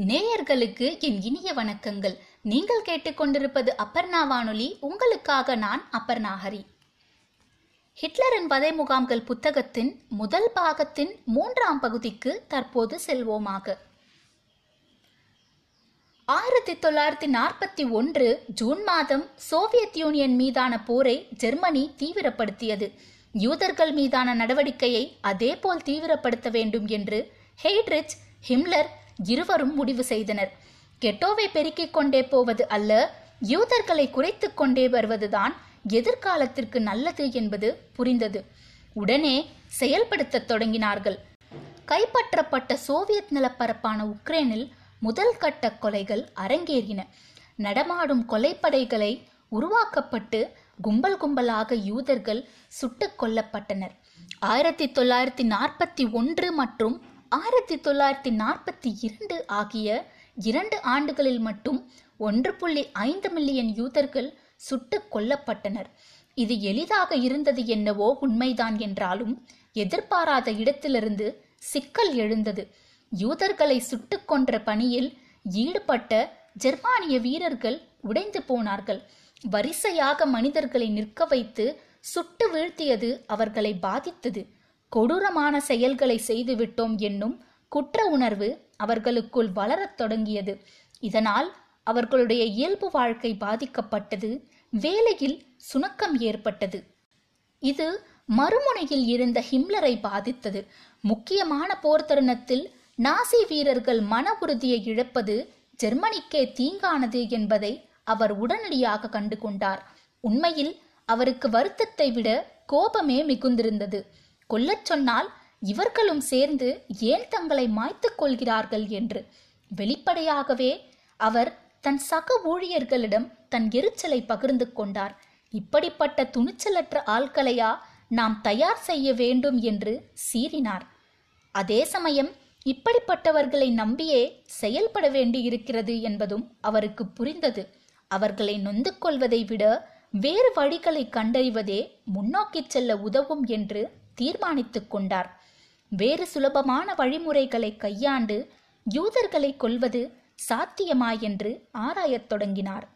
நேயர்களுக்கு என் இனிய வணக்கங்கள். நீங்கள் கேட்டுக்கொண்டிருப்பது அப்பர்ணா வானொலி. உங்களுக்காக நான் அப்பர்ணா ஹரி. ஹிட்லரின் வதை முகாம்கள் புத்தகத்தின் முதல் பாகத்தின் மூன்றாம் பகுதிக்கு தற்போது செல்வோமாக. ஆயிரத்தி தொள்ளாயிரத்தி நாற்பத்தி ஒன்று ஜூன் மாதம் சோவியத் யூனியன் மீதான போரை ஜெர்மனி தீவிரப்படுத்தியது. யூதர்கள் மீதான நடவடிக்கையை அதேபோல் தீவிரப்படுத்த வேண்டும் என்று ஹெய்ட்ரிச் ஹிம்லர் இருவரும் முடிவு செய்தனர். கெட்டோவை பெருக்கிக் கொண்டே போவது அல்ல யூதர்களை குறைத்துக் கொண்டே வருவதுதான் எதிர்காலத்திற்கு நல்லது என்பது புரிந்தது. உடனே செயல்படுத்தத் தொடங்கினார்கள். கைப்பற்றப்பட்ட சோவியத் நிலப்பரப்பான உக்ரைனில் முதல் கட்ட கொலைகள் அரங்கேறின. நடமாடும் கொலைப்படைகளை உருவாக்கப்பட்டு கும்பல் கும்பலாக யூதர்கள் சுட்டுக் கொல்லப்பட்டனர். ஆயிரத்தி தொள்ளாயிரத்தி நாற்பத்தி ஒன்று மற்றும் ஆயிரத்தி தொள்ளாயிரத்தி நாற்பத்தி இரண்டு ஆகிய இரண்டு ஆண்டுகளில் மட்டும் ஒன்று புள்ளி ஐந்து மில்லியன் யூதர்கள் சுட்டு கொல்லப்பட்டனர். இது எளிதாக இருந்தது என்னவோ உண்மைதான் என்றாலும் எதிர்பாராத இடத்திலிருந்து சிக்கல் எழுந்தது. யூதர்களை சுட்டு கொன்ற பணியில் ஈடுபட்ட ஜெர்மானிய வீரர்கள் உடைந்து போனார்கள். வரிசையாக மனிதர்களை நிற்க வைத்து சுட்டு வீழ்த்தியது அவர்களை பாதித்தது. கொடூரமான செயல்களை செய்துவிட்டோம் என்னும் குற்ற உணர்வு அவர்களுக்குள் வளரத் தொடங்கியது. இதனால் அவர்களுடைய இயல்பு வாழ்க்கை பாதிக்கப்பட்டது. வேலையில் சுணக்கம் ஏற்பட்டது. இது மறுமுனையில் இருந்த ஹிம்லரை பாதித்தது. முக்கியமான போர் தருணத்தில் நாசி வீரர்கள் மன உறுதியை இழப்பது ஜெர்மனிக்கே தீங்கானது என்பதை அவர் உடனடியாக கண்டு கொண்டார் உண்மையில் அவருக்கு வருத்தத்தை விட கோபமே மிகுந்திருந்தது. கொல்லச் சொன்னால் இவர்களும் சேர்ந்து ஏன் தங்களை மாய்த்துக் கொள்கிறார்கள் என்று. வெளிப்படையாகவே அவர் தன் சக ஊழியர்களிடம் தன் எரிச்சலை பகிர்ந்து கொண்டார். இப்படிப்பட்ட துணிச்சலற்ற ஆட்களையா நாம் தயார் செய்ய வேண்டும் என்று சீறினார். அதே சமயம் இப்படிப்பட்டவர்களை நம்பியே செயல்பட வேண்டியிருக்கிறது என்பதும் அவருக்கு புரிந்தது. அவர்களை நொந்து கொள்வதை விட வேறு வழிகளை கண்டறிவதே முன்னோக்கி செல்ல உதவும் என்று தீர்மானித்துக் கொண்டார். வேறு சுலபமான வழிமுறைகளை கையாண்டு யூதர்களை கொல்வது சாத்தியமா என்று ஆராயத் தொடங்கினார்.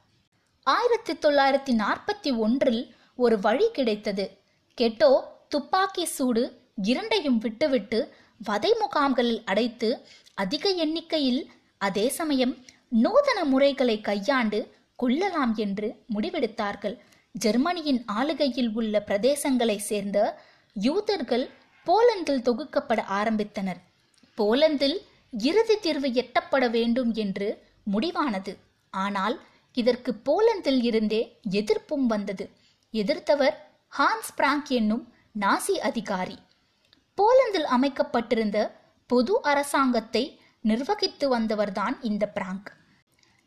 ஆயிரத்தி தொள்ளாயிரத்தி நாற்பத்தி ஒன்றில் ஒரு வழி கிடைத்தது. கெட்டோ துப்பாக்கி சூடு இரண்டையும் விட்டுவிட்டு வதை முகாம்களில் அடைத்து அதிக எண்ணிக்கையில் அதே சமயம் நூதன முறைகளை கையாண்டு கொள்ளலாம் என்று முடிவெடுத்தார்கள். ஜெர்மனியின் ஆளுகையில் உள்ள பிரதேசங்களை சேர்ந்த யூதர்கள் போலந்தில் தொகுக்கப்பட ஆரம்பித்தனர். போலந்தில் இறுதி தீர்வு எட்டப்பட வேண்டும் என்று முடிவானது. ஆனால் இதற்கு போலந்தில் இருந்தே எதிர்ப்பும் வந்தது. எதிர்த்தவர் ஹான்ஸ் பிராங்க் என்னும் நாசி அதிகாரி. போலந்தில் அமைக்கப்பட்டிருந்த பொது அரசாங்கத்தை நிர்வகித்து வந்தவர்தான் இந்த பிராங்க்.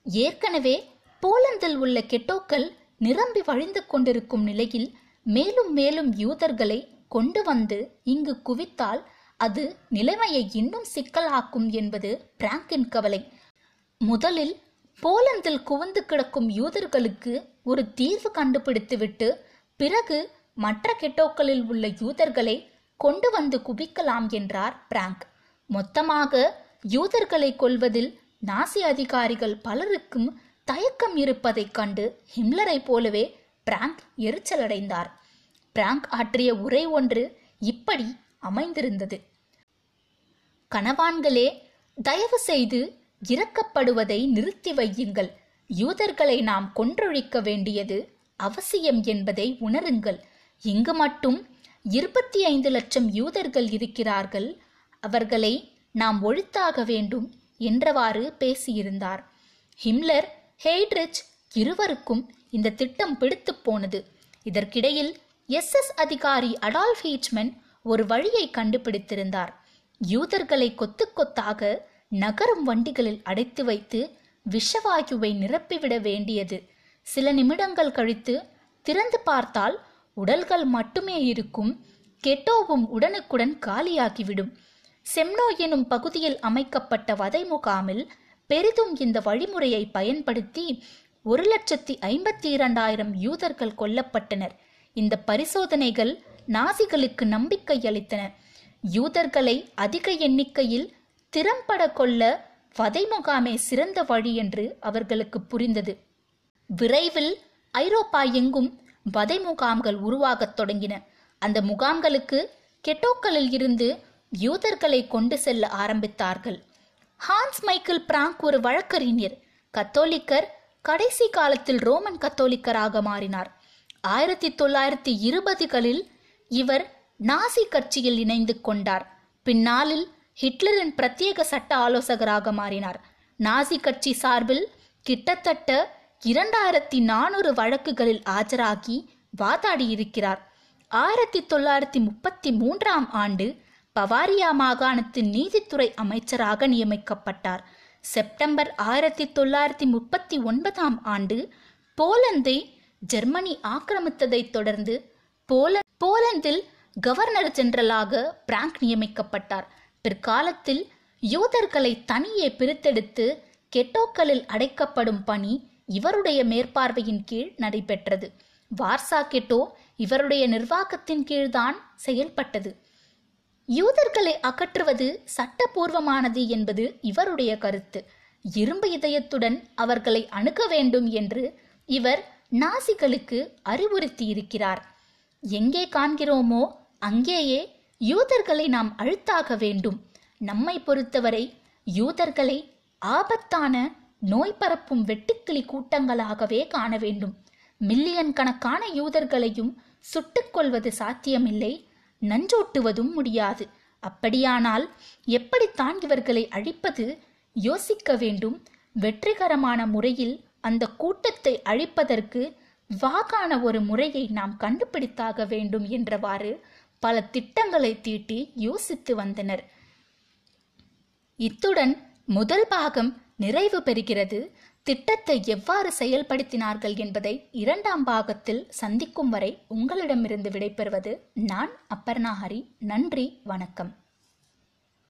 ஏற்கனவே போலந்தில் உள்ள கெட்டோக்கள் நிரம்பி வழிந்து கொண்டிருக்கும் நிலையில் மேலும் மேலும் யூதர்களை கொண்டு வந்து இங்கு குவித்தால் அது நிலைமையை இன்னும் சிக்கலாக்கும் என்பது பிராங்கின் கவலை. முதலில் போலந்தில் குவிந்து கிடக்கும் யூதர்களுக்கு ஒரு தீர்வு கண்டுபிடித்துவிட்டு பிறகு மற்ற கெட்டோக்களில் உள்ள யூதர்களை கொண்டு வந்து குவிக்கலாம் என்றார் பிராங்க். மொத்தமாக யூதர்களை கொல்வதில் நாசி அதிகாரிகள் பலருக்கும் தயக்கம் இருப்பதைக் கண்டு ஹிம்லரை போலவே பிராங்க் எரிச்சலடைந்தார். பிராங்க் ஆற்றிய உரை ஒன்று இப்படி அமைந்திருந்தது. கணவான்களே தயவு செய்து இறக்கப்படுவதை நிறுத்தி வையுங்கள். யூதர்களை நாம் கொன்றொழிக்க வேண்டியது அவசியம் என்பதை உணருங்கள். இங்கு மட்டும் இருபத்தி ஐந்து லட்சம் யூதர்கள் இருக்கிறார்கள். அவர்களை நாம் ஒழித்தாக வேண்டும் என்றவாறு பேசியிருந்தார். ஹிம்லர் ஹெய்ட்ரிச் இருவருக்கும் இந்த திட்டம் பிடித்து போனது. இதற்கிடையில் எஸ்எஸ் அதிகாரி அடால்ஃப் ஹீச்மன் ஒரு வழியை கண்டுபிடித்திருந்தார். யூதர்களை கொத்து கொத்தாக நகரும் வண்டிகளில் அடைத்து வைத்து விஷவாயுவை நிரப்பிவிட வேண்டியது. சில நிமிடங்கள் கழித்து திறந்து பார்த்தால் உடல்கள் மட்டுமே இருக்கும் கெட்டோவும் உடனுக்குடன் காலியாகிவிடும். செம்னோ எனும் பகுதியில் அமைக்கப்பட்ட வதை முகாமில் பெரிதும் இந்த வழிமுறையை பயன்படுத்தி ஒரு லட்சத்தி ஐம்பத்தி இரண்டாயிரம் யூதர்கள் கொல்லப்பட்டனர். இந்த பரிசோதனைகள் நாசிகளுக்கு நம்பிக்கை அளித்தன. யூதர்களை அதிக எண்ணிக்கையில் திறம்பட கொள்ள வதை முகாமே சிறந்த வழி என்று அவர்களுக்கு புரிந்தது. விரைவில் ஐரோப்பா எங்கும் வதை முகாம்கள் உருவாகத் தொடங்கின. அந்த முகாம்களுக்கு கெட்டோக்களில் இருந்து யூதர்களை கொண்டு செல்ல ஆரம்பித்தார்கள். ஹான்ஸ் மைக்கேல் பிராங்க் ஒரு வழக்கறிஞர். கத்தோலிக்கர் கடைசி காலத்தில் ரோமன் கத்தோலிக்கராக மாறினார். ஆயிரத்தி தொள்ளாயிரத்தி இருபதுகளில் இவர் நாசி கட்சியில் இணைந்து கொண்டார். பின்னாளில் ஹிட்லரின் பிரத்யேக சட்ட ஆலோசகராக மாறினார். நாசி கட்சி சார்பில் கிட்டத்தட்ட இரண்டாயிரத்தி நானூறு வழக்குகளில் ஆஜராகி வாதாடியிருக்கிறார். ஆயிரத்தி தொள்ளாயிரத்தி முப்பத்தி மூன்றாம் ஆண்டு பவாரியா மாகாணத்தின் நீதித்துறை அமைச்சராக நியமிக்கப்பட்டார். செப்டம்பர் ஆயிரத்தி தொள்ளாயிரத்தி முப்பத்தி ஒன்பதாம் ஆண்டு போலந்தை ஜெர்மனி ஆக்கிரமித்ததைத் தொடர்ந்து போல போலந்தில் கவர்னர் ஜெனரலாக பிராங்க் நியமிக்கப்பட்டார். பிற்காலத்தில் யூதர்களை தனியே பிரித்தெடுத்து கெட்டோக்களில் அடைக்கப்படும் பணி இவருடைய மேற்பார்வையின் கீழ் நடைபெற்றது. வார்சா கெட்டோ இவருடைய நிர்வாகத்தின் கீழ்தான் செயல்பட்டது. யூதர்களை அகற்றுவது சட்டபூர்வமானது என்பது இவருடைய கருத்து. இரும்பு இதயத்துடன் அவர்களை அணுக வேண்டும் என்று இவர் நாசிகளுக்கு அறிவுறுத்தியிருக்கிறார். எங்கே காண்கிறோமோ அங்கேயே யூதர்களை நாம் அழுத்தாக வேண்டும். நம்மை பொறுத்தவரை யூதர்களை ஆபத்தான நோய் பரப்பும் வெட்டுக்கிளி கூட்டங்களாகவே காண வேண்டும். மில்லியன் கணக்கான யூதர்களையும் சுட்டுக்கொள்வது சாத்தியமில்லை நஞ்சோட்டுவதும் முடியாது. அப்படியானால் எப்படித்தான் இவர்களை அழிப்பது? யோசிக்க வேண்டும். வெற்றிகரமான முறையில் அந்த கூட்டத்தை அழிப்பதற்கு வாகான ஒரு முறையை நாம் கண்டுபிடித்தாக வேண்டும் என்றவாறு பல திட்டங்களை தீட்டி யோசித்து வந்தனர். இத்துடன் முதல் பாகம் நிறைவு பெறுகிறது. திட்டத்தை எவ்வாறு செயல்படுத்தினார்கள் என்பதை இரண்டாம் பாகத்தில் சந்திக்கும் வரை உங்களிடமிருந்து விடைபெறுவது நான் அப்பர்ணாஹரி நன்றி வணக்கம்.